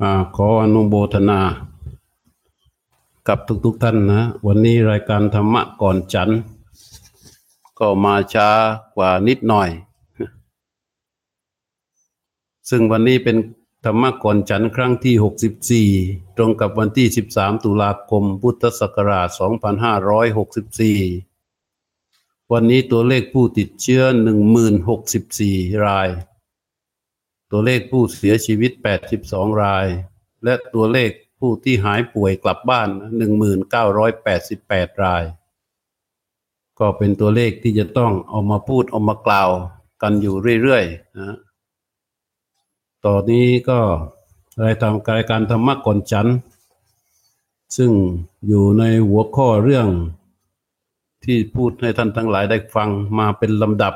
อขออนุโมทนา กับทุกๆท่านนะ วันนี้รายการธรรมะก่อนฉัน ก็มาช้ากว่านิดหน่อย ซึ่งวันนี้เป็นธรรมะก่อนฉันครั้งที่ 64 ตรงกับวันที่ 13 ตุลาคม พุทธศักราช 2564 วันนี้ตัวเลขผู้ติดเชื้อ 1064 ราย ตัวเลขผู้เสียชีวิต 82 ราย และตัวเลขผู้ที่หายป่วยกลับบ้าน 1988 ราย ก็เป็นตัวเลขที่จะต้องเอามาพูดเอามากล่าวกันอยู่เรื่อยๆนะต่อนนี้ก็รายทำรายการธรรมะก่อนฉัน ซึ่งอยู่ในหัวข้อเรื่องที่พูดให้ท่านทั้งหลายได้ฟังมาเป็นลำดับ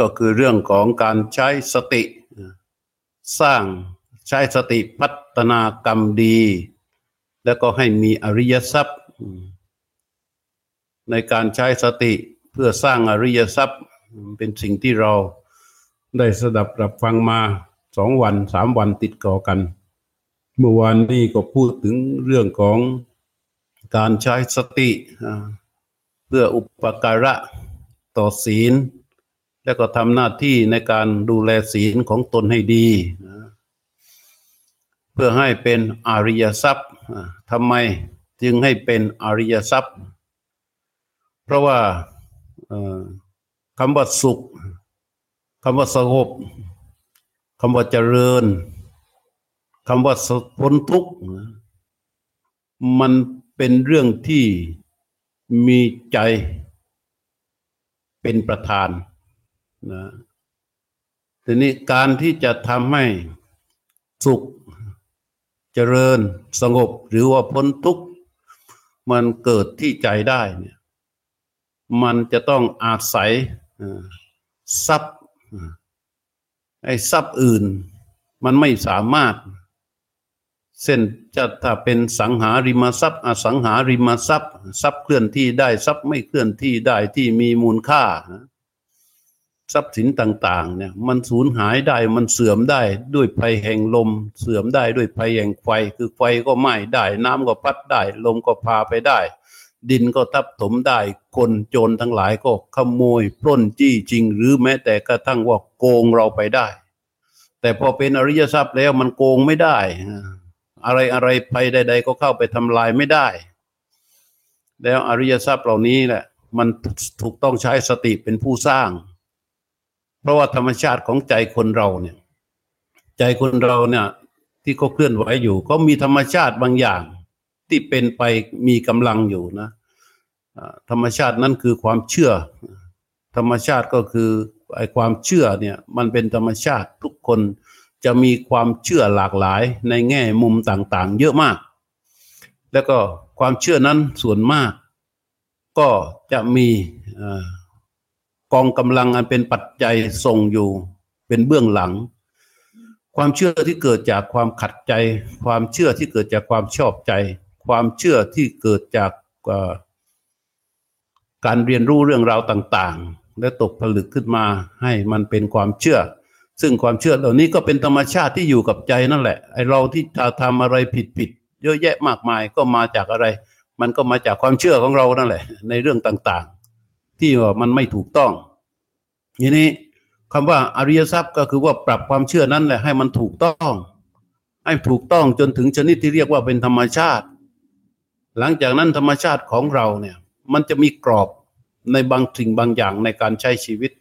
ก็คือเรื่องของการใช้สติ สร้างใช้สติพัฒนากรรมดี แล้วก็ให้มีอริยทรัพย์ ในการใช้สติเพื่อสร้างอริยทรัพย์เป็นสิ่งที่เราได้สดับรับฟังมาสองวันสามวันติดก่อกัน เมื่อวานนี้ก็พูดถึงเรื่องของการใช้สติ เพื่ออุปการะต่อศีล แล้วก็ทำหน้าที่ในการดูแลศีลของตนให้ดีนะเพื่อให้เป็นอริยทรัพย์ทำไมจึงให้เป็นอริยทรัพย์ เพราะว่าคำว่าสุขคำว่าสงบคำว่าเจริญคำว่าพ้นทุกข์มันเป็นเรื่องที่มีใจเป็นประธาน นะทีนี้การที่จะทำให้สุขเจริญสงบหรือว่าพ้นทุกข์มันเกิดที่ใจได้เนี่ย มันจะต้องอาศัยทรัพย์ไอ้ทรัพย์อื่น มันไม่สามารถ เส้นจะถ้าเป็นสังหาริมทรัพย์ อสังหาริมทรัพย์ ทรัพย์เคลื่อนที่ได้ทรัพย์ไม่เคลื่อนที่ได้ที่มีมูลค่านะ ทรัพย์สินต่างๆเนี่ยมันสูญหายได้มันเสื่อมได้ด้วยภัยแห่งลม เสื่อมได้ด้วยภัยแห่งไฟ คือไฟก็ไหม้ได้น้ำก็พัดได้ลมก็พาไปได้ ดินก็ทับถมได้ คนโจรทั้งหลายก็ขโมยปล้นจี้จริง หรือแม้แต่กระทั่งว่าโกงเราไปได้ แต่พอเป็นอริยทรัพย์แล้วมันโกงไม่ได้ อะไรอะไรภัยใด ๆ ก็เข้าไปทำลายไม่ได้ แล้วอริยทรัพย์เหล่านี้แหละ มันถูกต้องใช้สติเป็นผู้สร้าง เพราะว่าธรรมชาติของใจคนเราเนี่ย ใจคนเราเนี่ย ที่เขาเคลื่อนไหวอยู่ ก็มีธรรมชาติบางอย่าง ที่เป็นไปมีกำลังอยู่นะธรรมชาตินั้นคือความเชื่อ ธรรมชาติก็คือไอความเชื่อเนี่ย มันเป็นธรรมชาติทุกคนจะมีความเชื่อหลากหลายในแง่มุมต่างๆ เยอะมาก แล้วก็ความเชื่อนั้นส่วนมาก ก็จะมีอ่อ กองกำลังอันเป็นปัจจัยส่งอยู่ เป็นเบื้องหลัง ความเชื่อที่เกิดจากความขัดใจ ความเชื่อที่เกิดจากความชอบใจ ความเชื่อที่เกิดจากการเรียนรู้เรื่องราวต่างๆ และตกผลึกขึ้นมาให้มันเป็นความเชื่อ ซึ่งความเชื่อเหล่านี้ก็เป็นธรรมชาติที่อยู่กับใจนั่นแหละไอเราที่ทำอะไรผิดๆเยอะแยะมากมายก็มาจากอะไร มันก็มาจากความเชื่อของเรานั่นแหละ ในเรื่องต่างๆ ที่ว่ามันไม่ถูกต้องทีนี้คำว่าอริยทรัพย์ก็คือว่าปรับความเชื่อนั้นแหละให้มันถูกต้อง ให้ถูกต้องจนถึงชนิดที่เรียกว่าเป็นธรรมชาติ หลังจากนั้นธรรมชาติของเราเนี่ย มันจะมีกรอบในบางสิ่งบางอย่างในการใช้ชีวิต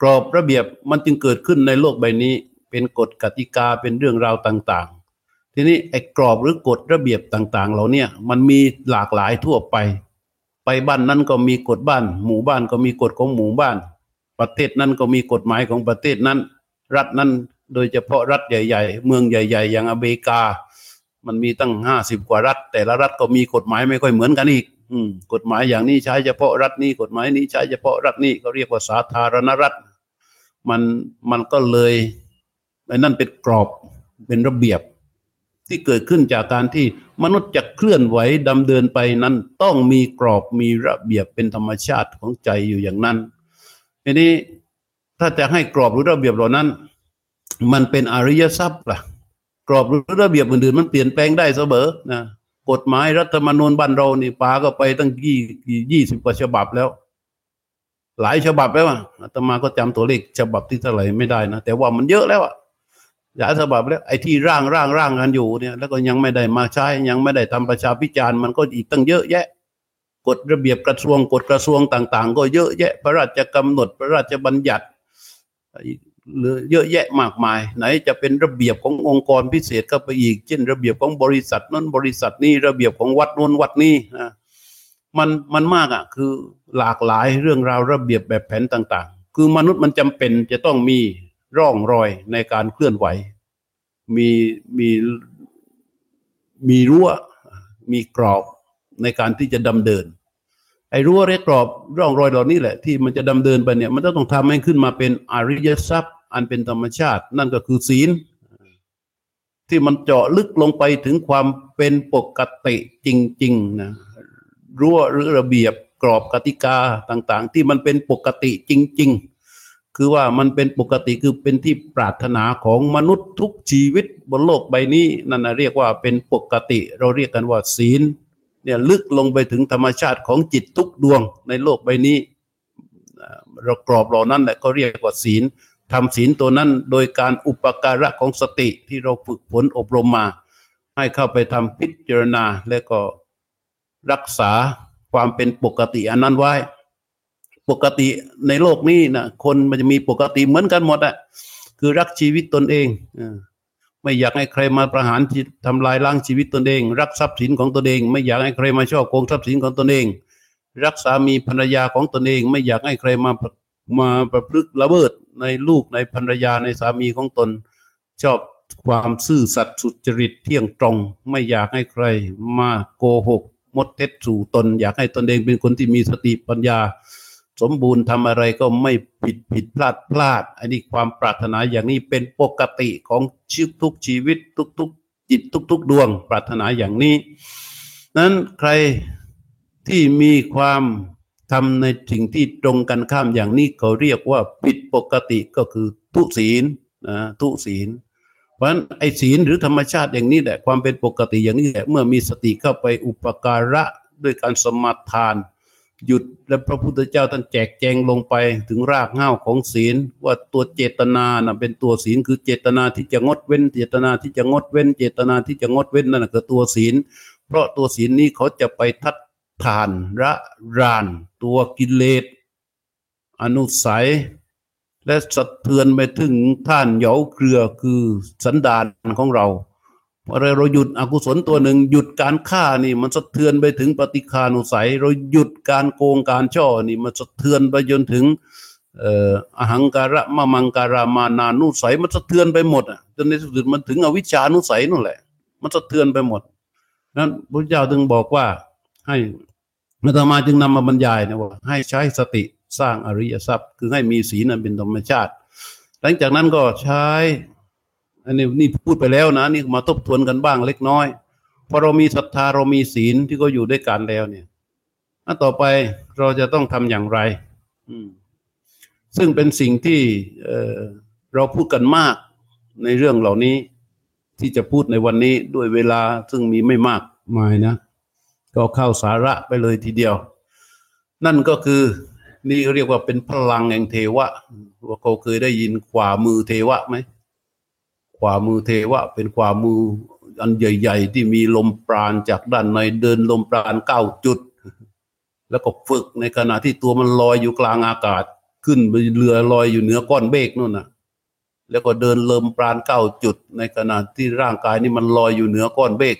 กรอบระเบียบมันจึงเกิดขึ้นในโลกใบนี้ เป็นกฎกติกาเป็นเรื่องราวต่าง ๆ ทีนี้ไอ้กรอบหรือกฎระเบียบต่าง ๆเหล่าเนี้มันมีหลากหลายทั่วไป ไปบ้านนั้นก็มีกฎบ้าน หมู่บ้านก็มีกฎของหมู่บ้าน ประเทศนั้นก็มีกฎหมายของประเทศนั้น รัฐนั้นโดยเฉพาะรัฐใหญ่ ๆ เมืองใหญ่ ๆ อย่างอเมริกา มันมีตั้งห้าสิบกว่ารัฐ แต่ละรัฐก็มีกฎหมายไม่ค่อยเหมือนกันอีกอืกฎหมายอย่างนี้ใช้เฉพาะรัฐนี้ กฎหมายนี้ใช้เฉพาะรัฐนี้ก็เรียกว่าสาธารณรัฐ มันมันก็เลยไอ้นั่นเป็นกรอบเป็นระเบียบ ที่เกิดขึ้นจากการที่มนุษย์จะเคลื่อนไหวดำเดินไปนั้น ต้องมีกรอบมีระเบียบเป็นธรรมชาติของใจอยู่อย่างนั้นทีนี้ถ้าจะให้กรอบหรือระเบียบเหล่านั้น มันเป็นอริยทรัพย์ล่ะ กรอบหรือระเบียบอื่นๆมันเปลี่ยนแปลงได้เสมอนะกฎหมายรัฐธรรมนูญบ้านเรานี่ปาก็ไปตั้งยี่ยี่สิบกว่าฉบับแล้ว หลายฉบับแล้วอะอาตมาก็จำตัวเลขฉบับที่เท่าไหร่ไม่ได้นะแต่ว่ามันเยอะแล้วอะ หลายฉบับแล้วไอ้ที่ร่างร่างร่างกันอยู่เนี่ยแล้วก็ยังไม่ได้มาใช้ยังไม่ได้ทำประชาพิจารณ์มันก็อีกตั้งเยอะแยะกฎระเบียบกระทรวงกฎกระทรวงต่าง ๆ ก็เยอะแยะ พระราชกำหนดพระราชบัญญัติหรือเยอะแยะมากมาย ไหนจะเป็นระเบียบขององค์กรพิเศษก็ไปอีก เช่น ระเบียบของบริษัทนั้นบริษัทนี้ระเบียบของวัดนู้นวัดนี้นะมันมันมากอะคือหลากหลายเรื่องราวระเบียบแบบแผนต่าง ๆ คือมนุษย์มันจำเป็นจะต้องมี ร่องรอยในการเคลื่อนไหว มีมีมีรั้วมีกรอบในการที่จะดำเดิน ไอ้รั้วเรกรอบร่องรอยเหล่านี้แหละ ที่มันจะดำเดินไปเนี่ย มันต้องทำให้ขึ้นมาเป็นอริยทรัพย์ อันเป็นธรรมชาติ นั่นก็คือศีล ที่มันเจาะลึกลงไปถึงความเป็นปกติจริงๆนะรั้วหรือระเบียบกรอบกติกาต่าง ๆ ที่มันเป็นปกติจริง ๆ คือว่ามันเป็นปกติคือเป็นที่ปรารถนาของมนุษย์ทุกชีวิตบนโลกใบนี้ นั่นนะเรียกว่าเป็นปกติ เราเรียกกันว่าศีลเนี่ยลึกลงไปถึงธรรมชาติของจิตทุกดวงในโลกใบนี้ เรากรอบเหล่านั้นแหละก็เรียกว่าศีลทำศีลตัวนั้นโดยการอุปการะของสติที่เราฝึกฝนอบรมมา ให้เข้าไปทำพิจารณาและก็รักษาความเป็นปกติอันนั้นไว้ ปกติในโลกนี้นะคนมันจะมีปกติเหมือนกันหมดอะคือรักชีวิตตนเองไม่อยากให้ใครมาประหารทำลายล้างชีวิตตนเอง รักทรัพย์สินของตนเอง ไม่อยากให้ใครมาช่อโกงทรัพย์สินของตนเอง รักสามีภรรยาของตนเอง ไม่อยากให้ใครมามาประพฤติละเมิดในลูกในภรรยาในสามีของตน ชอบความซื่อสัตย์สุจริตเที่ยงตรง ไม่อยากให้ใครมาโกหก มดเท็จสู่ตน อยากให้ตนเองเป็นคนที่มีสติปัญญา สมบูรณ์ทำอะไรก็ไม่ผิดผิดพลาดพลาด อันนี้ความปรารถนาอย่างนี้เป็นปกติของชีวิตทุกชีวิต ทุกๆ จิตทุก ๆ ดวง ปรารถนาอย่างนี้ นั้นใครที่มีความทำในสิ่งที่ตรงกันข้ามอย่างนี้เขาเรียกว่าผิดปกติก็คือทุศีลนะทุศีล เพราะฉะนั้นไอ้ศีลหรือธรรมชาติอย่างนี้แหละความเป็นปกติอย่างนี้แหละเมื่อมีสติเข้าไปอุปการะด้วยการสมาทาน หยุดและพระพุทธเจ้าท่านแจกแจงลงไปถึงรากเหง้าของศีล ว่าตัวเจตนานะเป็นตัวศีลคือเจตนาที่จะงดเว้น เจตนาที่จะงดเว้น เจตนาที่จะงดเว้นนั่นคือตัวศีล เพราะตัวศีลนี้เขาจะไปทัดทานระราน ตัวกิเลสอนุสัย และสะเทือนไปถึงท่านเหยาเครือคือสันดานของเรา พอเราหยุดอกุศลตัวหนึ่งหยุดการฆ่านี่ มันสะเทือนไปถึงปฏิคานุสัย เราหยุดการโกงการช่อนี่ มันสะเทือนไปจนถึงอ่ออหังการะมะมังการามานานุสัย มันสะเทือนไปหมดอะจนในสุดมันถึงอวิชานุสัยนั่นแหละ มันสะเทือนไปหมดนั้นพระเจ้าจึงบอกว่า ให้เมื่อต่อมาจึงนำมาบรรยายนะว่า ให้ใช้สติสร้างอริยทรัพย์ คือให้มีศีลนั้นเป็นธรรมชาติ หลังจากนั้นก็ใช้ อันนี้นี่พูดไปแล้วนะ นี่มาทบทวนกันบ้างเล็กน้อยพอเรามีศรัทธาเรามีศีลที่ก็อยู่ด้วยกันแล้วเนี่ยต่อไปเราจะต้องทำอย่างไรอืมซึ่งเป็นสิ่งที่เเราพูดกันมากในเรื่องเหล่านี้ ที่จะพูดในวันนี้ด้วยเวลาซึ่งมีไม่มากมายนะ ก็เข้าสาระไปเลยทีเดียว นั่นก็คือนี่เรียกว่าเป็นพลังแห่งเทวะว่าเขาเคยได้ยินขวามือเทวะไหม ขวามือเทวะ เป็นขวามืออันใหญ่ ๆ ที่มีลมปราณจากด้านในเดินลมปราณเก้าจุด แล้วก็ฝึกในขณะที่ตัวมันลอยอยู่กลางอากาศ ขึ้นไปเรือลอยอยู่เหนือก้อนเมฆนู่นน่ะ แล้วก็เดินลมปราณเก้าจุด ในขณะที่ร่างกายนี่มันลอยอยู่เหนือก้อนเมฆ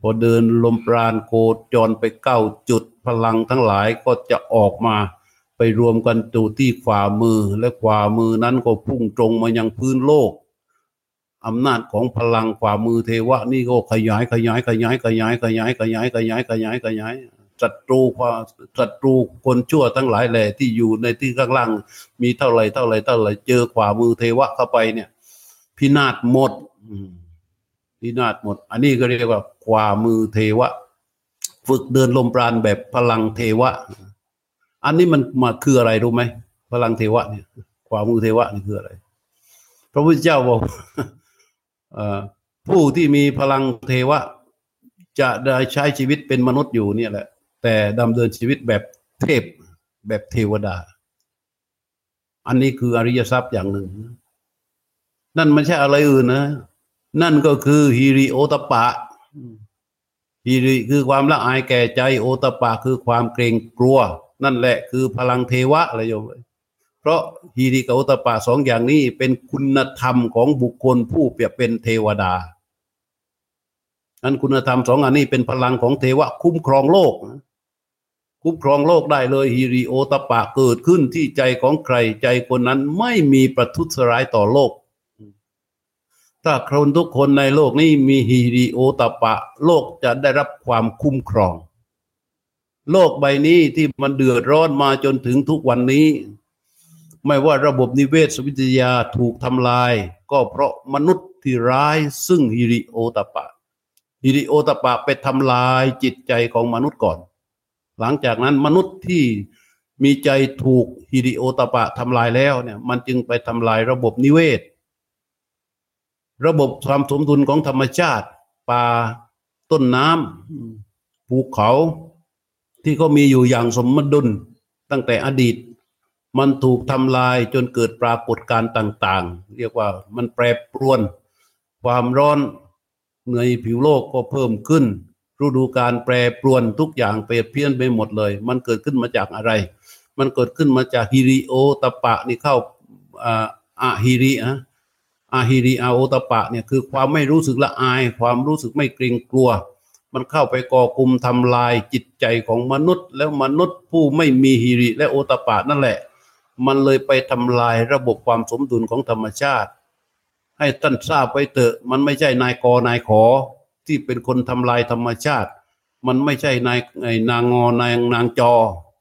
พอเดินลมปราณโคจรไปเก้าจุดพลังทั้งหลายก็จะออกมา ไปรวมกันตูที่ขวามือและขวามือนั้นก็พุ่งตรงมายังพื้นโลกอำนาจของพลังขวามือเทวะนี่ก็ขยายขยายขยายขยายขยายขยายขยายขยายขยายศัตรูความศัตรูคนชั่วทั้งหลายแหล่ที่อยู่ในที่ข้างล่าง มีเท่าไรเท่าไรเท่าไรเจอขวามือเทวะเข้าไปเนี่ย พินาศหมดพินาศหมด อันนี้ก็เรียกว่าขวามือเทวะ ฝึกเดินลมปราณแบบพลังเทวะ อันนี้มันมาคืออะไรรู้ไหมพลังเทวะเนี่ยขวามือเทวะนี่คืออะไร พระพุทธเจ้าบอกผู้ที่มีพลังเทวะ จะได้ใช้ชีวิตเป็นมนุษย์อยู่เนี่ยแหละ แต่ดำเนินชีวิตแบบเทพแบบเทวดา อันนี้คืออริยทรัพย์อย่างหนึ่ง นั่นไม่ใช่อะไรอื่นนะ นั่นก็คือฮิริโอตปะฮิริคือความละอายแก่ใจโอตปะคือความเกรงกลัว นั่นแหละคือพลังเทวะอะไรโยมเพราะฮิริกับโอตปะสองอย่างนี้เป็นคุณธรรมของบุคคลผู้เปรียบเป็นเทวดาอันคุณธรรมสองอันนี้เป็นพลังของเทวะคุ้มครองโลก คุ้มครองโลกได้เลยฮิริโอตปะเกิดขึ้นที่ใจของใครใจคนนั้นไม่มีประทุษร้ายต่อโลก ถ้าคนทุกคนในโลกนี้มีฮิริโอตปะ โลกจะได้รับความคุ้มครอง โลกใบนี้ที่มันเดือดร้อนมาจนถึงทุกวันนี้ ไม่ว่าระบบนิเวศวิทยาถูกทำลาย ก็เพราะมนุษย์ที่ร้ายซึ่งฮิริโอตปะฮิริโอตปะไปทำลายจิตใจของมนุษย์ก่อน หลังจากนั้นมนุษย์ที่มีใจถูกฮิริโอตปะทำลายแล้วเนี่ย มันจึงไปทำลายระบบนิเวศ ระบบความสมดุลของธรรมชาติ ป่าต้นน้ำภูเขา ที่เขามีอยู่อย่างสมดุลตั้งแต่อดีต มันถูกทำลายจนเกิดปรากฏการณ์ต่าง ๆ เรียกว่ามันแปรปรวน ความร้อนในผิวโลกก็เพิ่มขึ้น ฤดูการแปรปรวนทุกอย่างเปลี่ยนเพี้ยนไปหมดเลย มันเกิดขึ้นมาจากอะไร มันเกิดขึ้นมาจากฮิริโอตปะนี่เข้าอาฮิริอะอาฮิริอาโอตปะเนี่ยคือความไม่รู้สึกละอาย ความรู้สึกไม่เกรงกลัว มันเข้าไปก่อกลุ่มทำลายจิตใจของมนุษย์ แล้วมนุษย์ผู้ไม่มีฮิริและโอตปะนั่นแหละ มันเลยไปทำลายระบบความสมดุลของธรรมชาติ ให้ท่านทราบไว้เถอะ มันไม่ใช่นายกนายขอที่เป็นคนทำลายธรรมชาติ มันไม่ใช่นายนางงอนายนางจอ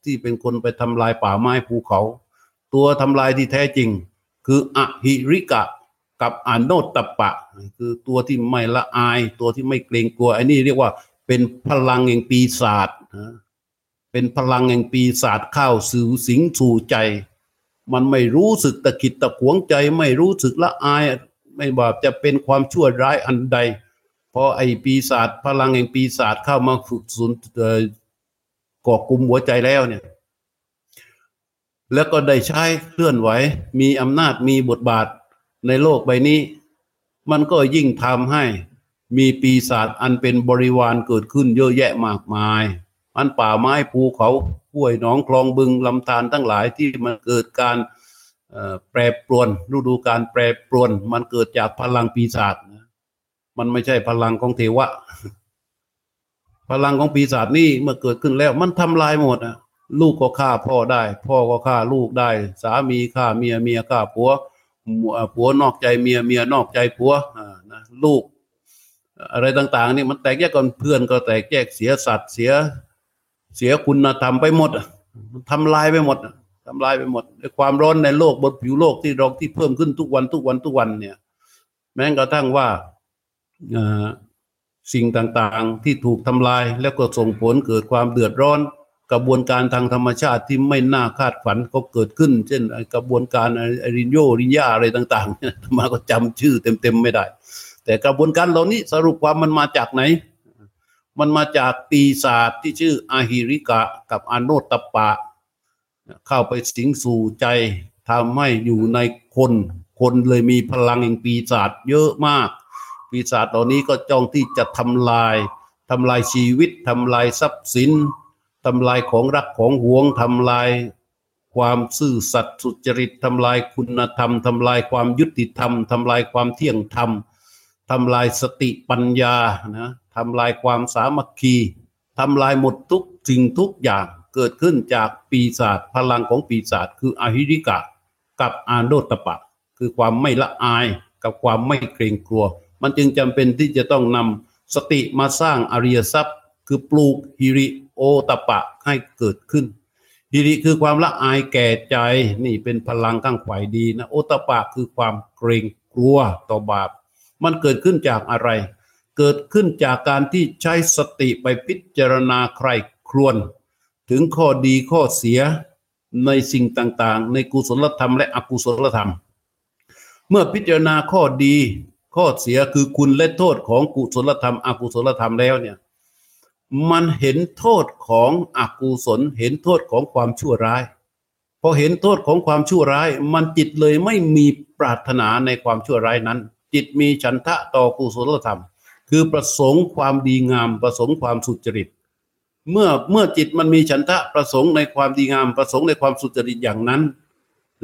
ที่เป็นคนไปทำลายป่าไม้ภูเขา ตัวทำลายที่แท้จริง คืออหิริกะ กับอโนตปะ คือตัวที่ไม่ละอาย ตัวที่ไม่เกรงกลัวไอันนี้เรียกว่าเป็นพลังแห่งปีศาจเป็นพลังแห่งปีศาจเข้าสู่สิงสู่ใจ มันไม่รู้สึกตะขิดตะขวงใจ ไม่รู้สึกละอาย ไม่ว่าจะเป็นความชั่วร้ายอันใดพอไอ้ปีศาจพลังแห่งปีศาจเข้ามาฝึกสุนก่อกลุ่มหัวใจแล้วเนี่ย แล้วก็ได้ใช้เคลื่อนไหว มีอำนาจมีบทบาท ในโลกใบนี้ มันก็ยิ่งทำให้มีปีศาจอันเป็นบริวารเกิดขึ้นเยอะแยะมากมายอันป่าไม้ภูเขาห้วยหนองคลองบึงลำธารทั้งหลายที่มันเกิดการแปรปรวนฤดูการแปรปรวน มันเกิดจากพลังปีศาจมันไม่ใช่พลังของเทวะ พลังของปีศาจนี่เมื่อเกิดขึ้นแล้ว มันทำลายหมดอะ ลูกก็ฆ่าพ่อได้ พ่อก็ฆ่าลูกได้ สามีฆ่าเมียเมียฆ่าผัว ผัวนอกใจเมียเมียนอกใจผัวนะลูก อะไรต่าง ๆ นี่มันแตกแยกกันเพื่อนก็แตกแยกเสียสัตว์เสียเสียคุณธรรมไปหมดทำลายไปหมดทำลายไปหมดความร้อนในโลกบนผิวโลกที่รองที่เพิ่มขึ้นทุกวันทุกวันทุกวันเนี่ย แม้กระทั่งว่าสิ่งต่างๆที่ถูกทำลายแล้วก็ส่งผลเกิดความเดือดร้อน กระบวนการทางธรรมชาติที่ไม่น่าคาดฝันก็เกิดขึ้น เช่นกระบวนการอรินโยรินยาอะไรต่างๆมาก็จำชื่อเต็มๆไม่ได้ แต่กระบวนการเหล่านี้สรุปความมันมาจากไหน มันมาจากปีศาจที่ชื่ออาหิริกะกับอโนตปะ เข้าไปสิงสู่ใจทำให้อยู่ในคน คนเลยมีพลังแห่งปีศาจเยอะมาก ปีศาจเหล่านี้ก็จ้องที่จะทำลายทำลายชีวิตทำลายทรัพย์สิน ทำลายของรักของหวงทำลายความซื่อสัตย์สุจริตทำลายคุณธรรมทำลายความยุติธรรมทำลายความเที่ยงธรรมทำลายสติปัญญานะทำลายความสามัคคีทำลายหมดทุกสิ่งทุกอย่างเกิดขึ้นจากปีศาจพลังของปีศาจคืออหิริกะ กับอาโดตปะ คือความไม่ละอายกับความไม่เกรงกลัว มันจึงจำเป็นที่จะต้องนำสติมาสร้างอริยทรัพย์ คือปลูกฮิริ โอตปะให้เกิดขึ้นฮิริคือความละอายแก่ใจนี่เป็นพลังข้างฝ่ายดีนะโอตปะคือความเกรงกลัวต่อบาป มันเกิดขึ้นจากอะไร เกิดขึ้นจากการที่ใช้สติไปพิจารณาใครครวน ถึงข้อดีข้อเสียในสิ่งต่างๆ ในกุศลธรรมและอกุศลธรรม เมื่อพิจารณาข้อดีข้อเสียคือคุณและโทษของกุศลธรรม อกุศลธรรมแล้วเนี่ย มันเห็นโทษของอกุศล เห็นโทษของความชั่วร้ายพอเห็นโทษของความชั่วร้าย มันจิตเลยไม่มีปรารถนาในความชั่วร้ายนั้น จิตมีฉันทะต่อกุศลธรรม คือประสงค์ความดีงามประสงค์ความสุจริต เมื่อเมื่อจิตมันมีฉันทะประสงค์ในความดีงามประสงค์ในความสุจริตอย่างนั้น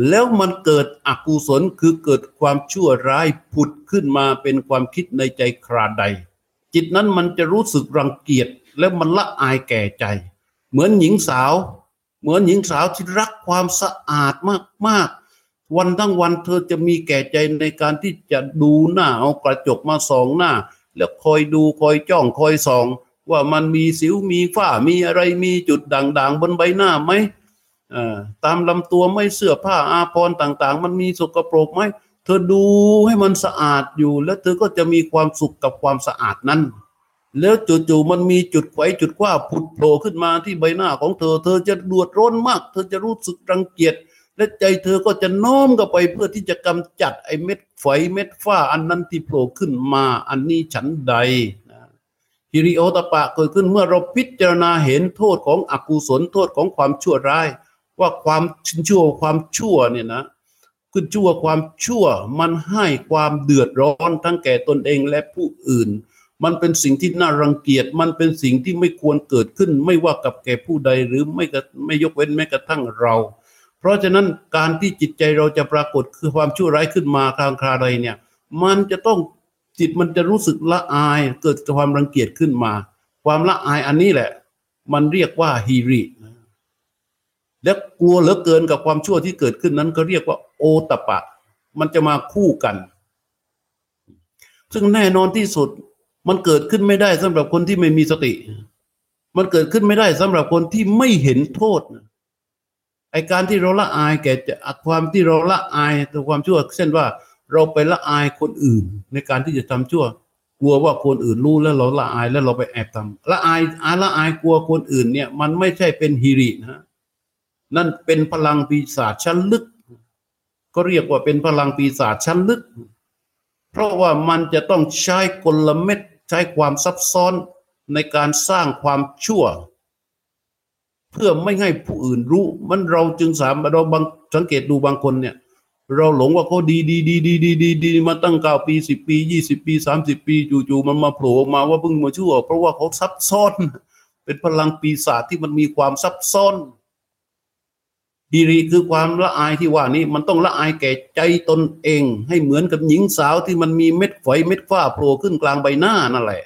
แล้วมันเกิดอกุศลคือเกิดความชั่วร้ายผุดขึ้นมาเป็นความคิดในใจคราใด จิตนั้นมันจะรู้สึกรังเกียจ แล้วมันละอายแก่ใจ เหมือนหญิงสาว เหมือนหญิงสาวที่รักความสะอาดมากๆ วันทั้งวันเธอจะมีแก่ใจในการที่จะดูหน้าเอากระจกมาส่องหน้า แล้วคอยดูคอยจ้องคอยส่อง ว่ามันมีสิวมีฝ้ามีอะไรมีจุดด่างๆ บนใบหน้าไหมตามลำตัวไม่เสื้อผ้าอาภรณ์ต่าง ๆ มันมีสกปรกไหมเธอดูให้มันสะอาดอยู่ แล้วเธอก็จะมีความสุขกับความสะอาดนั้น แล้วจู่ๆมันมีจุดไฟจุดคว้าผุดโผล่ขึ้นมาที่ใบหน้าของเธอ เธอจะดวดร้อนมาก เธอจะรู้สึกรังเกียจและใจเธอก็จะน้อมกับไปเพื่อที่จะกำจัดไอ้เม็ดไฟเม็ดฝ้าอันนั้นที่โผล่ขึ้นมา อันนี้ฉันใดฮิริโอตปะเกิดขึ้นเมื่อเราพิจารณาเห็นโทษของอกุศลโทษของความชั่วร้าย ว่าความชั่วความชั่วเนี่ยนะคือชั่วความชั่วมันให้ความเดือดร้อนทั้งแก่ตนเองและผู้อื่น มันเป็นสิ่งที่น่ารังเกียจ มันเป็นสิ่งที่ไม่ควรเกิดขึ้น ไม่ว่ากับแก่ผู้ใดหรือไม่ไม่ยกเว้นแม้กระทั่งเรา เพราะฉะนั้นการที่จิตใจเราจะปรากฏคือความชั่วร้ายขึ้นมาทางคราใดเนี่ย มันจะต้องจิตมันจะรู้สึกละอายเกิดความรังเกียจขึ้นมา ความละอายอันนี้แหละ มันเรียกว่าฮีริและกลัวเหลือเกินกับความชั่วที่เกิดขึ้นนั้นก็เรียกว่าโอตปะ มันจะมาคู่กัน ซึ่งแน่นอนที่สุด มันเกิดขึ้นไม่ได้สำหรับคนที่ไม่มีสติ มันเกิดขึ้นไม่ได้สำหรับคนที่ไม่เห็นโทษไอการที่เราละอายแก่จะความที่เราละอายตัวความชั่วเช่นว่าเราไปละอายคนอื่น ในการที่จะทำชั่ว กลัวว่าคนอื่นรู้แล้วเราละอายแล้วเราไปแอบทำละอายอาละอายกลัวคนอื่นเนี่ย มันไม่ใช่เป็นฮิรินะนั่นเป็นพลังปีศาจชั้นลึก ก็เรียกว่าเป็นพลังปีศาจชั้นลึก เพราะว่ามันจะต้องใช้กลเม็ด ใช้ความซับซ้อนในการสร้างความชั่ว เพื่อไม่ให้ผู้อื่นรู้ มันเราจึงสามเราบางสังเกตดูบางคนเนี่ย เราหลงว่าเขาดีดีดีดีดีดีดีมาตั้งเก้าปีสิบปียี่สิบปีสามสิบปีจู่ๆมันมาโผล่มาว่าเพิ่งมาชั่ว เพราะว่าเขาซับซ้อน เป็นพลังปีศาจที่มันมีความซับซ้อน ฮิริคือความละอายที่ว่านี้มันต้องละอายแก่ใจตนเอง ให้เหมือนกับหญิงสาวที่มันมีเม็ดฝอยเม็ดฝ้าโผล่ขึ้นกลางใบหน้านั่นแหละ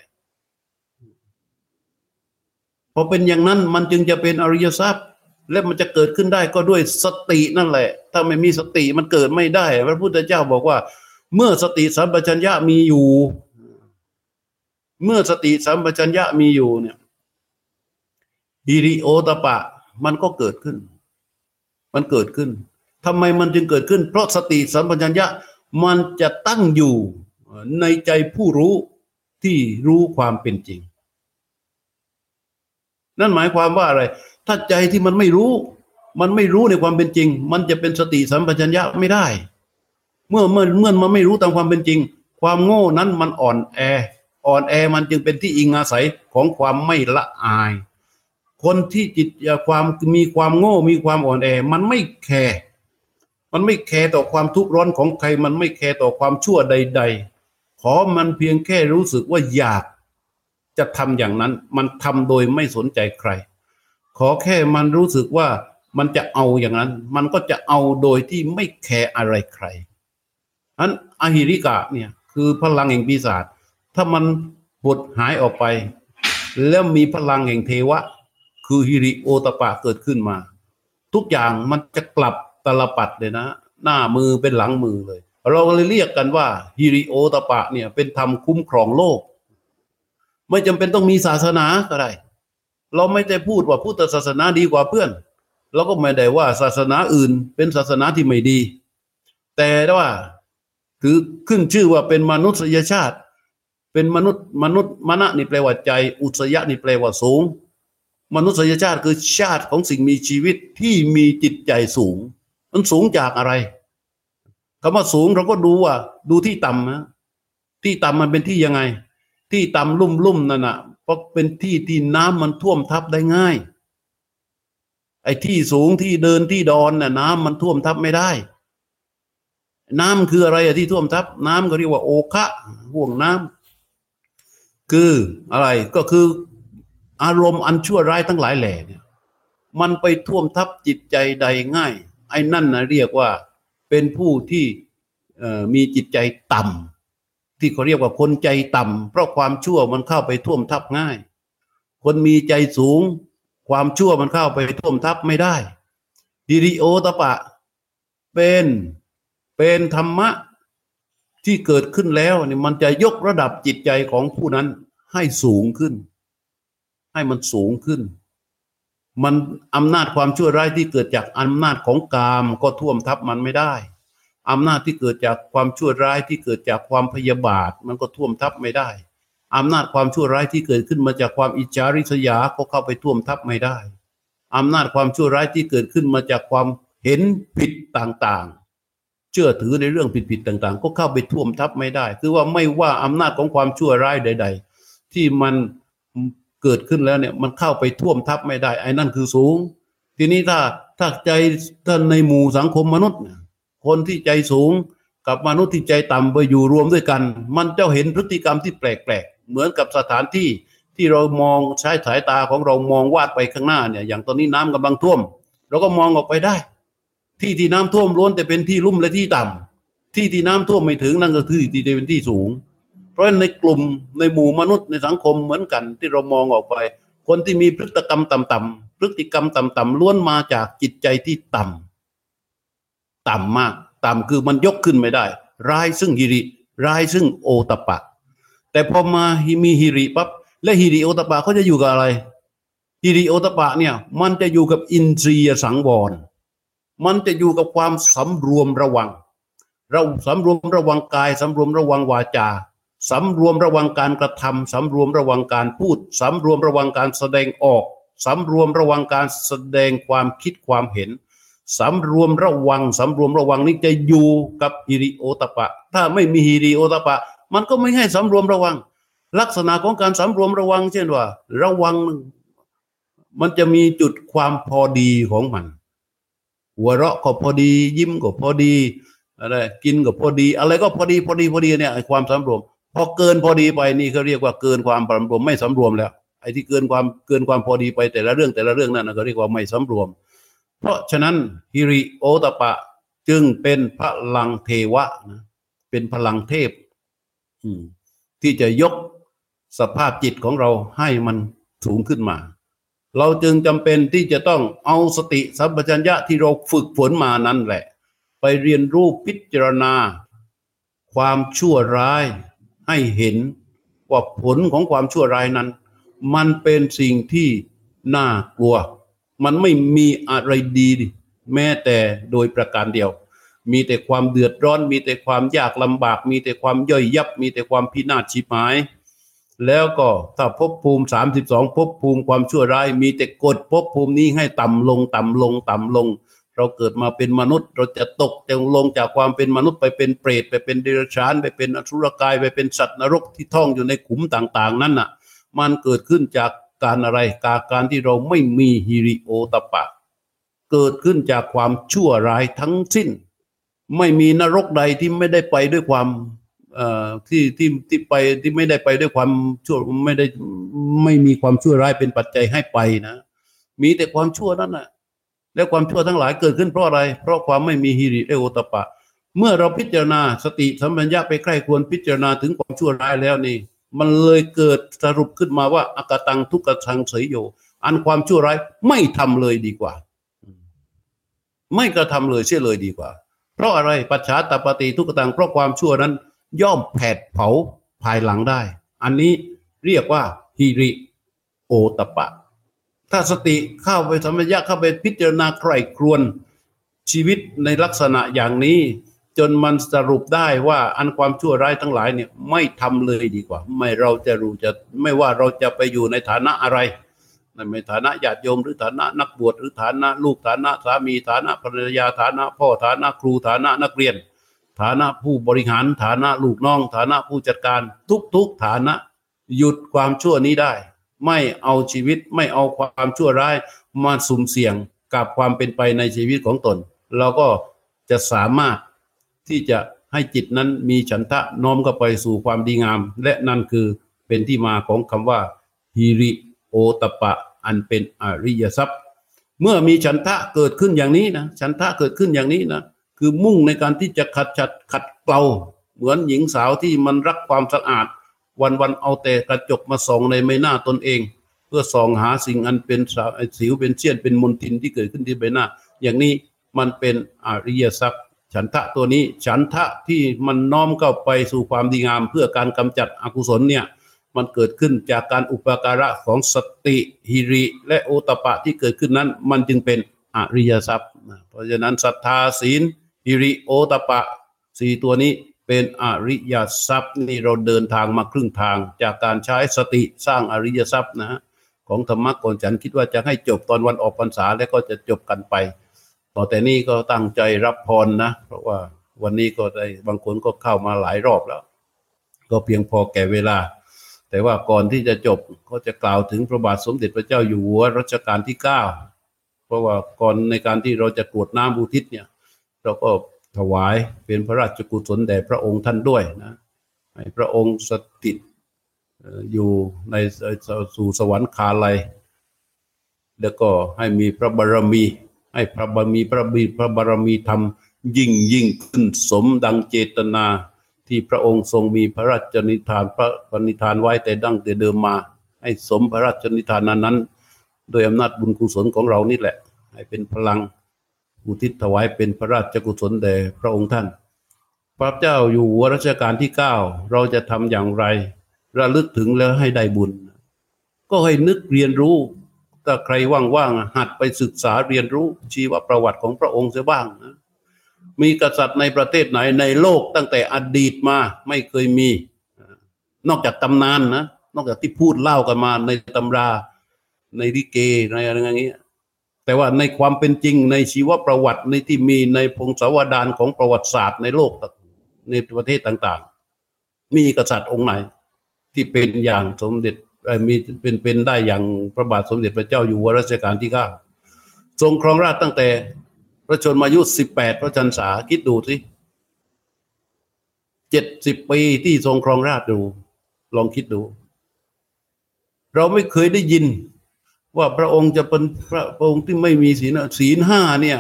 พอเป็นอย่างนั้นมันจึงจะเป็นอริยทรัพย์ และมันจะเกิดขึ้นได้ก็ด้วยสตินั่นแหละ ถ้าไม่มีสติมันเกิดไม่ได้ พระพุทธเจ้าบอกว่า เมื่อสติสัมปชัญญะมีอยู่ เมื่อสติสัมปชัญญะมีอยู่เนี่ยฮิริโอตปะมันก็เกิดขึ้น มันเกิดขึ้นทำไมมันจึงเกิดขึ้น เพราะสติสัมปชัญญะมันจะตั้งอยู่ในใจผู้รู้ที่รู้ความเป็นจริง นั่นหมายความว่าอะไร ถ้าใจที่มันไม่รู้ มันไม่รู้ในความเป็นจริง มันจะเป็นสติสัมปชัญญะไม่ได้ เมื่อเมื่อเมื่อมันไม่รู้ตามความเป็นจริง ความโง่นั้นมันอ่อนแอ อ่อนแอมันจึงเป็นที่อิงอาศัยของความไม่ละอาย คนที่จิตความมีความโง่มีความอ่อนแอ มันไม่ care มันไม่ care ต่อความทุกข์ร้อนของใคร มันไม่ care ต่อความชั่วใด ๆ ขอมันเพียงแค่รู้สึกว่าอยาก จะทำอย่างนั้น มันทำโดยไม่สนใจใคร ขอแค่มันรู้สึกว่ามันจะเอาอย่างนั้น มันก็จะเอาโดยที่ไม่แคร์อะไรใครอันอหิริกะเนี่ยคือพลังแห่งปีศาจถ้ามันหดหายออกไป แล้วมีพลังแห่งเทวะ คือฮิริโอตปะเกิดขึ้นมา ทุกอย่างมันจะกลับตลปัดเลยนะ หน้ามือเป็นหลังมือเลย เราเลยเรียกกันว่าฮิริโอตปะเนี่ยเป็นธรรมคุ้มครองโลก ไม่จำเป็นต้องมีศาสนาก็ได้ เราไม่ได้พูดว่าพุทธศาสนาดีกว่าเพื่อนเราก็ไม่ได้ว่าศาสนาอื่น เป็นศาสนาที่ไม่ดี แต่ว่าคือขึ้นชื่อว่าเป็นมนุษยชาติ เป็นมนุษย์มนุษย์มณะนี่แปลว่าใจ อุสยะนี่แปลว่าสูง มนุษยชาติคือชาติของสิ่งมีชีวิตที่มีจิตใจสูง มันสูงจากอะไรคำว่าสูงเราก็ดูว่า ดูที่ต่ำนะที่ต่ำมันเป็นที่ยังไง ที่ต่ำลุ่มลุ่มนั่นน่ะเพราะเป็นที่ที่น้ำมันท่วมทับได้ง่าย ไอ้ที่สูงที่เดินที่ดอนน่ะ น้ำมันท่วมทับไม่ได้ น้ำคืออะไรอะที่ท่วมทับ น้ำก็เรียกว่าโอคะห่วงน้ำคืออะไรก็คือ อารมณ์อันชั่วร้ายทั้งหลายแหล่เนี่ยมันไปท่วมทับจิตใจใดง่าย ไอ้นั่นนะเรียกว่าเป็นผู้ที่มีจิตใจต่ำที่เขาเรียกว่าคนใจต่ำเพราะความชั่วมันเข้าไปท่วมทับง่าย คนมีใจสูง ความชั่วมันเข้าไปท่วมทับไม่ได้ดิริโอตปะ เป็นเป็นธรรมะที่เกิดขึ้นแล้วเนี่ยมันจะยกระดับจิตใจของผู้นั้นให้สูงขึ้น ให้มันสูงขึ้น มันอำนาจความชั่วร้ายที่เกิดจากอำนาจของกามก็ท่วมทับมันไม่ได้อำนาจที่เกิดจากความชั่วร้ายที่เกิดจากความพยาบาท มันก็ท่วมทับไม่ได้อำนาจความชั่วร้ายที่เกิดขึ้นมาจากความอิจฉาริษยาก็เข้าไปท่วมทับไม่ได้อำนาจความชั่วร้ายที่เกิดขึ้นมาจากความเห็นผิดต่างๆ เชื่อถือในเรื่องผิดๆต่าง ๆ ก็เข้าไปท่วมทับไม่ได้ คือว่าไม่ว่าอำนาจของความชั่วร้ายใด ๆ ที่มัน เกิดขึ้นแล้วเนี่ยมันเข้าไปท่วมทับไม่ได้ ไอ้นั่นคือสูง ทีนี้ถ้าถ้าใจท่านในหมู่สังคมมนุษย์ คนที่ใจสูงกับมนุษย์ที่ใจต่ำไปอยู่รวมด้วยกัน มันจ้าเห็นพฤติกรรมที่แปลกๆ เหมือนกับสถานที่ที่เรามองใช้สายตาของเรามองวาดไปข้างหน้าเนี่ย อย่างตอนนี้น้ำกำลังท่วม เราก็มองออกไปได้ ที่ที่น้ำท่วมล้วนแต่เป็นที่ลุ่มและที่ต่ำที่ที่น้ำท่วมไม่ถึงนั่นก็คือที่เป็นที่สูง เพราะในกลุ่มในหมู่มนุษย์ในสังคมเหมือนกันที่เรามองออกไป คนที่มีพฤติกรรมต่ำๆพฤติกรรมต่ำๆล้วนมาจากจิตใจที่ต่ำต่ำมาก ต่ำคือมันยกขึ้นไม่ได้ ร้ายซึ่งฮิริ ร้ายซึ่งโอตปะ แต่พอมามีฮิริปั๊บและฮิริโอตปะเขาจะอยู่กับอะไรฮิริโอตปะเนี่ยมันจะอยู่กับอินทรียสังวรมันจะอยู่กับความสำรวมระวัง เราสำรวมระวังกายสำรวมระวังวาจา สำรวมระวังการกระทำสำรวมระวังการพูดสำรวมระวังการแสดงออกสำรวมระวังการแสดงความคิดความเห็นสำรวมระวังสำรวมระวังนี้จะอยู่กับฮิริโอตปะ ถ้าไม่มีฮิริโอตปะ มันก็ไม่ให้สำรวมระวัง ลักษณะของการสำรวมระวัง เช่นว่า ระวังมันจะมีจุดความพอดีของมัน หัวเราะก็พอดี ยิ้มก็พอดีอะไรกินก็พอดี อะไรก็พอดีพอดีพอดีเนี่ยความสำรวม พอเกินพอดีไปนี่เขาเรียกว่าเกินความสำรวมไม่สำรวมแล้ว ไอ้ที่เกินความเกินความพอดีไปแต่ละเรื่องแต่ละเรื่องนั่นเขาเรียกว่าไม่สำรวม เพราะฉะนั้นฮิริโอตปะจึงเป็นพลังเทวะนะเป็นพลังเทพที่จะยกสภาพจิตของเราให้มันสูงขึ้นมา เราจึงจำเป็นที่จะต้องเอาสติสัมปชัญญะที่เราฝึกฝนมานั้นแหละ ไปเรียนรู้พิจารณา ความชั่วร้าย ให้เห็นว่าผลของความชั่วร้ายนั้น มันเป็นสิ่งที่น่ากลัว มันไม่มีอะไรดี แม้แต่โดยประการเดียว มีแต่ความเดือดร้อน มีแต่ความยากลำบาก มีแต่ความย่อยยับ มีแต่ความพินาศชิบหาย แล้วก็ถ้าภพภูมิสามสิบสองภพภูมิความชั่วร้าย มีแต่กดภพภูมินี้ให้ต่ำลงต่ำลงต่ำลง เราเกิดมาเป็นมนุษย์ เราจะตกจะลงจากความเป็นมนุษย์ไปเป็นเปรตไปเป็นเดรัจฉาน ไปเป็นอสุรกายไปเป็นสัตว์นรกที่ท่องอยู่ในขุมต่าง ๆ นั่นน่ะ มันเกิดขึ้นจากการอะไรกาการที่เราไม่มีฮิริโอตปะ เกิดขึ้นจากความชั่วร้ายทั้งสิ้น ไม่มีนรกใดที่ไม่ได้ไปด้วยความที่ที่ที่ไปที่ไม่ได้ไปด้วยความชั่วไม่ได้ไม่มีความชั่วร้ายเป็นปัจจัยให้ไปนะ มีแต่ความชั่วนั่นแหะ แล้วความชั่วทั้งหลายเกิดขึ้นเพราะอะไร เพราะความไม่มีฮิริโอตปะ เมื่อเราพิจารณาสติสัมปัญญะไปใกล้ควรพิจารณาถึงความชั่วร้ายแล้วนี่ มันเลยเกิดสรุปขึ้นมาว่าอากตังทุกขังเสยโย อันความชั่วร้ายไม่ทำเลยดีกว่า ไม่กระทำเลยเสียเลยดีกว่า เพราะอะไรปัจฉาตปฏิทุกตังเพราะความชั่วนั้น ย่อมแผดเผาภายหลังได้ อันนี้เรียกว่าฮิริโอตปะ ถ้าสติเข้าไปธรรมยะเข้าไปพิจารณาใคร่ครวนชีวิตในลักษณะอย่างนี้ จนมันสรุปได้ว่าอันความชั่วร้ายทั้งหลายเนี่ยไม่ทำเลยดีกว่า ไม่เราจะรู้จะไม่ว่าเราจะไปอยู่ในฐานะอะไรในฐานะญาติโยมหรือฐานะนักบวชหรือฐานะลูกฐานะสามีฐานะภรรยาฐานะ พ่อฐานะครูฐานะนักเรียน ฐานะผู้บริหารฐานะลูกน้อง ฐานะผู้จัดการทุกๆฐานะ หยุดความชั่วนี้ได้ ไม่เอาชีวิตไม่เอาความชั่วร้ายมาสุ่มเสี่ยงกับความเป็นไปในชีวิตของตน เราก็จะสามารถที่จะให้จิตนั้นมีฉันทะน้อมเข้าไปสู่ความดีงาม และนั่นคือเป็นที่มาของคำว่าฮิริโอตปะอันเป็นอริยทรัพย์ เมื่อมีฉันทะเกิดขึ้นอย่างนี้นะฉันทะเกิดขึ้นอย่างนี้นะคือมุ่งในการที่จะขัดขัดขัดเกลาเหมือนหญิงสาวที่มันรักความสะอาด วันวันเอาแต่กระจกมาส่องในใบหน้าตนเอง เพื่อส่องหาสิ่งอันเป็นสิวเป็นเชี่ยนเป็นมลทินที่เกิดขึ้นที่ใบหน้า อย่างนี้มันเป็นอริยทรัพย์ ฉันทะตัวนี้ฉันทะที่มันน้อมเข้าไปสู่ความดีงาม เพื่อการกำจัดอกุศลเนี่ยมันเกิดขึ้นจากการอุปการะของสติหิริ และโอตปะที่เกิดขึ้นนั้น มันจึงเป็นอริยทรัพย์ เพราะฉะนั้นศรัทธาศีลหิริโอตปะสี่ตัวนี้ เป็นอริยทรัพย์นี่เราเดินทางมาครึ่งทาง จากการใช้สติสร้างอริยทรัพย์นะฮะของธรรมะก่อนฉันคิดว่าจะให้จบตอนวันออกพรรษาแล้วก็จะจบกันไป ต่อแต่นี้ก็ตั้งใจรับพรนะ เพราะว่าวันนี้ก็ได้บางคนก็เข้ามาหลายรอบแล้ว ก็เพียงพอแก่เวลา แต่ว่าก่อนที่จะจบก็จะกล่าวถึงพระบาทสมเด็จพระเจ้าอยู่หัวรัชกาลที่เก้าเพราะว่าก่อนในการที่เราจะกรวดน้ำอุทิศเนี่ย เราก็ ถวายเป็นพระราชกุศลแด่พระองค์ท่านด้วยนะให้พระองค์สถิตอยู่ในสู่สวรรคาลัย แล้วก็ให้มีพระบารมี ให้พระบารมีพระบีพระบารมีธรรมยิ่งยิ่งขึ้นสมดังเจตนาที่พระองค์ทรงมีพระราชนิทานพระปณิธานไว้แต่ดั้งแต่เดิมมา ให้สมพระราชนิทานนั้น โดยอำนาจบุญกุศลของเรานี่แหละ ให้เป็นพลัง อุทิศถวายเป็นพระราชกุศลแด่พระองค์ท่าน พระเจ้าอยู่หัวรัชกาลที่เก้าเราจะทำอย่างไร ระลึกถึงแล้วให้ได้บุญ ก็ให้นึกเรียนรู้ถ้าใครว่างๆหัดไปศึกษาเรียนรู้ชีวประวัติของพระองค์เสียบ้างนะมีกษัตริย์ในประเทศไหนในโลกตั้งแต่อดีตมาไม่เคยมี นอกจากตำนานนะนอกจากที่พูดเล่ากันมาในตำราในลิเกในอะไรอย่างเงี้ย แต่ว่าในความเป็นจริงในชีวประวัติในที่มีในพงศาวดารของประวัติศาสตร์ในโลกในประเทศต่างๆ มีกษัตริย์องค์ไหน ที่เป็นอย่างสมเด็จมีเป็นเป็นได้อย่างพระบาทสมเด็จพระเจ้าอยู่หัวรัชกาลที่เก้าทรงครองราชตั้งแต่พระชนมายุสิบแปดพระชันษาคิดดูสิเจ็ดสิบปีที่ทรงครองราชดู ลองคิดดู เราไม่เคยได้ยิน ว่าพระองค์จะเป็นพระองค์ที่ไม่มีศีลศีลห้าเนี่ย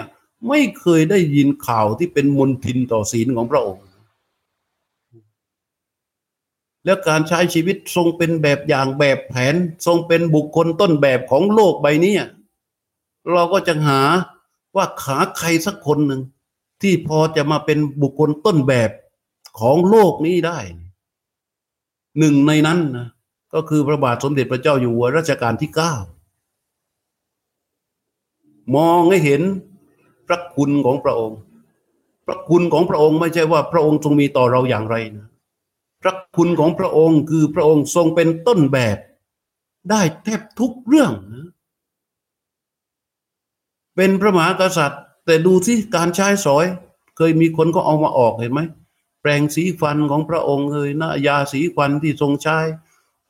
ไม่เคยได้ยินข่าวที่เป็นมนทินต่อศีลของพระองค์ แล้วการใช้ชีวิตทรงเป็นแบบอย่างแบบแผนทรงเป็นบุคคลต้นแบบของโลกใบนี้เราก็จะหาว่าขาใครสักคนหนึ่ง ที่พอจะมาเป็นบุคคลต้นแบบของโลกนี้ได้ หนึ่งในนั้นนะก็คือพระบาทสมเด็จพระเจ้าอยู่หัวรัชกาลที่เก้า มองให้เห็นพระคุณของพระองค์ พระคุณของพระองค์ไม่ใช่ว่าพระองค์ทรงมีต่อเราอย่างไรนะพระคุณของพระองค์คือพระองค์ทรงเป็นต้นแบบ ได้แทบทุกเรื่องนะเป็นพระมหากษัตริย์ แต่ดูที่การใช้สอย เคยมีคนก็เอามาออกเห็นไหมแปลงสีฟันของพระองค์เลยนะยาสีฟันที่ทรงใช้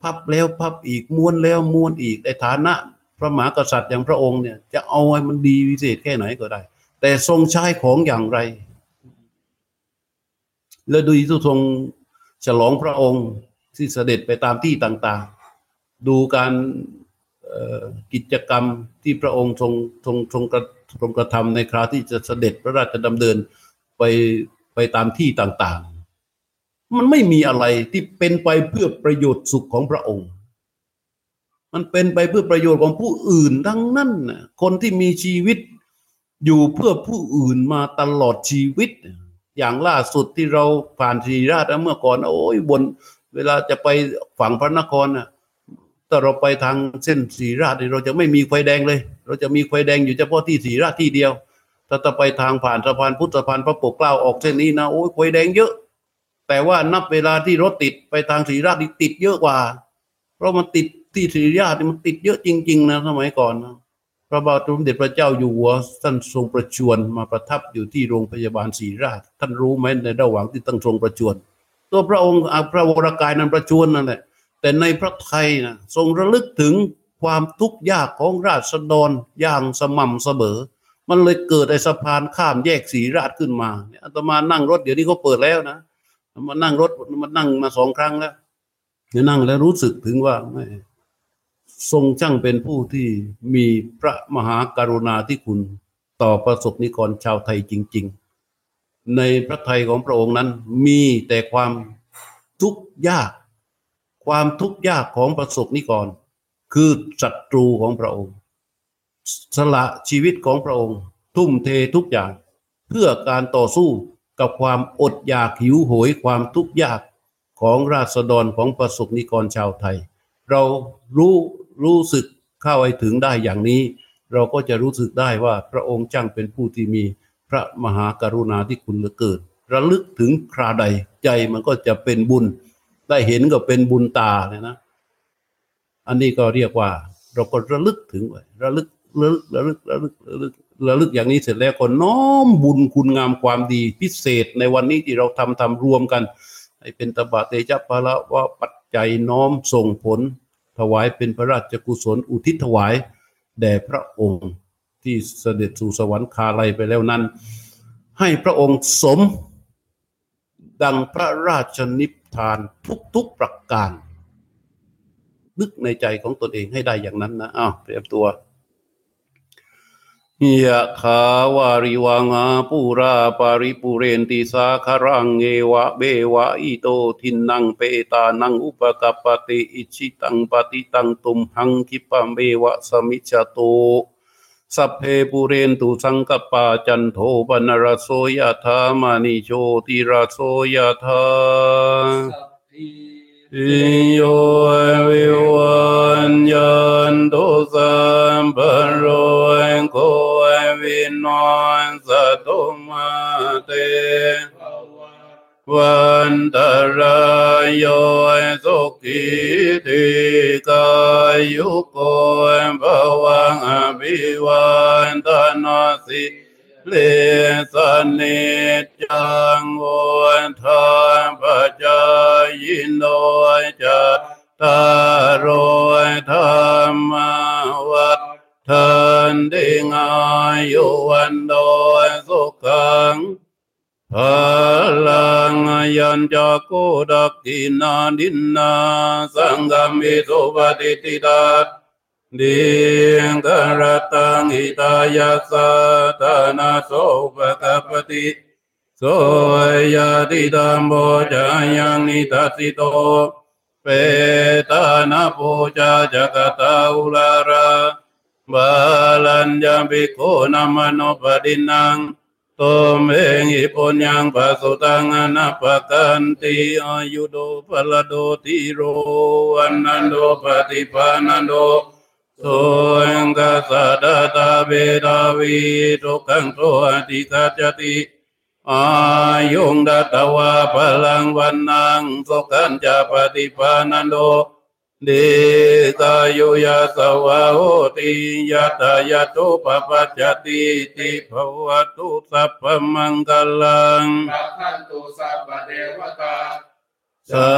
พับแล้วพับอีกม้วนแล้วม้วนอีกในฐานะ พระมหากษัตริย์อย่างพระองค์เนี่ยจะเอาให้มันดีวิเศษแค่ไหนก็ได้ แต่ทรงใช้ของอย่างไร แล้วดูที่ทรงฉลองพระองค์ที่เสด็จไปตามที่ต่าง ๆ ดูการกิจกรรมที่พระองค์ทรงทรงทรงกระทรงกระทำในคราวที่จะเสด็จพระราชดำเนินไปไปตามที่ต่าง ๆ มันไม่มีอะไรที่เป็นไปเพื่อประโยชน์สุขของพระองค์ มันเป็นไปเพื่อประโยชน์ของผู้อื่นทั้งนั้นนะคนที่มีชีวิตอยู่เพื่อผู้อื่นมาตลอดชีวิต อย่างล่าสุดที่เราผ่านสีราชเมื่อก่อน โอ้ยบน เวลาจะไปฝั่งพระนครนะถ้าเราไปทางเส้นสีราชเราจะไม่มีไฟแดงเลย เราจะมีไฟแดงอยู่เฉพาะที่สีราชที่เดียว ถ้าจะไปทางผ่านสะพานพุทธสะพานพระปกเกล้าออกเส้นนี้นะโอ้ยไฟแดงเยอะ แต่ว่านับเวลาที่รถติดไปทางสีราชติดเยอะกว่า เพราะมันติด ที่สิริราชมันติดเยอะจริง ๆ นะสมัยก่อนนะพระบาทสมเด็จพระเจ้าอยู่หัวท่านทรงประชวรมาประทับอยู่ที่โรงพยาบาลศรีราช ท่านรู้ไหมในระหว่างที่ตั้งทรงประชวรตัวพระองค์พระวรากายนั้นประชวรนั่นแหละแต่ในพระไทยนะทรงระลึกถึงความทุกข์ยากของราษฎรอย่างสม่ำเสมอ มันเลยเกิดไอ้สะพานข้ามแยกศรีราชขึ้นมาเนี่ยอาตมานั่งรถเดี๋ยวนี้เขาเปิดแล้วนะมานั่งรถมานั่งมาสองครั้งแล้วเนั่งแล้วรู้สึกถึงว่า ทรงช่างเป็นผู้ที่มีพระมหากรุณาธิคุณต่อประสบนิกรชาวไทยจริง ๆ ในพระไทยของพระองค์นั้นมีแต่ความทุกข์ยาก ความทุกข์ยากของประสบนิกร คือศัตรูของพระองค์ สละชีวิตของพระองค์ ทุ่มเททุกอย่าง เพื่อการต่อสู้กับความอดอยากหิวโหยความทุกข์ยากของราษฎรของประสบนิกรชาวไทย เรารู้ รู้สึกเข้าไปถึงได้อย่างนี้ เราก็จะรู้สึกได้ว่าพระองค์จ้างเป็นผู้ที่มีพระมหากรุณาที่คุณเหลือเกินระลึกถึงคราใดใจมันก็จะเป็นบุญ ได้เห็นก็เป็นบุญตาเลยนะ อันนี้ก็เรียกว่า เราก็ระลึกถึงไว้ระลึกระลึกระลึกระลึกระลึกระลึกอย่างนี้เสร็จแล้วก็น้อมบุญคุณงามความดีพิเศษในวันนี้ที่เราทำทำรวมกัน ให้เป็นตบะเตจพละว่าปัจจัยน้อมส่งผล ถวายเป็นพระราชกุศลอุทิศถวาย แด่พระองค์ที่เสด็จสู่สวรรคาลัยไปแล้วนั้น ให้พระองค์สม ดังพระราชนิพพานทุกๆประการนึกในใจของตนเองให้ได้อย่างนั้นนะอ้าวเตรียมตัว ยะขาวาริวังอาปูราปาริปุเรนติสาคารังเอวะเบวะอิโตทินนังเปตานังอุปกปติอิชิตังปฏิตังตุมหังคิปะเมวะสมิจโตสัพเพปุเรนตุสังกปาจันโทปนรโสยธามานิโชติรโสยธา อิโยวิวันยันตุสัมปโรโกวินนสตุมาเตวันตรายโยสุขิติกายุโกภวังอภิวันตนาสิเลสนิจังวันทานปัจจายโนจัตารโยธรรมวัฏทันติงอายุวันโดยสุขังพลังยัญจักโกดักตินาดินนาสังกัมิสุปฏิติตาดิงกรตังอิตายาสัตนาโสปกปติ โสยาติตามโบจายังนิทัสิโตเปตานาปูจาจักตาอุลาราบาลัญญาภิกขุนามโนปดินังตมเองอิปุญญังปัสุตังอนาปกันติอายุโดปลโดติโรวันนันโดปฏิปานันโดโสยังกัสดาตาเบดาวีทุกังโตอติกัจติ อายุงดัตวาพลังวันนังสุขันจะปฏิปานันโดเดกายุยาสวะโหติยะตายะตุปปัจจติติภวตุสัพพมังคลังปัคันตุสัพพเทวตาสั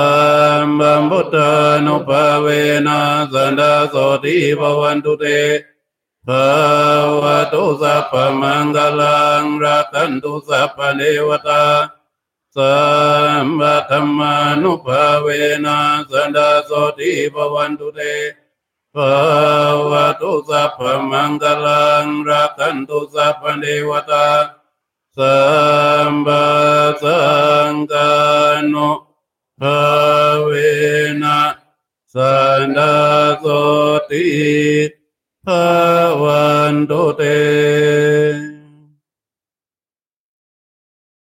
มบัมพุทธานุภาเวนะสันดาโสติภวันตุเต ภวตุสัพพมังคลังรักันตุสัพพเทวตาสัมมาธรรมานุภาเวนะสันดาโสติภวันตุเตภาวะตุสัพพมังคลังรักันตุสัพพเทวตาสัมมาสังกานุภาเวนะสันดาโสติภ วันตุเต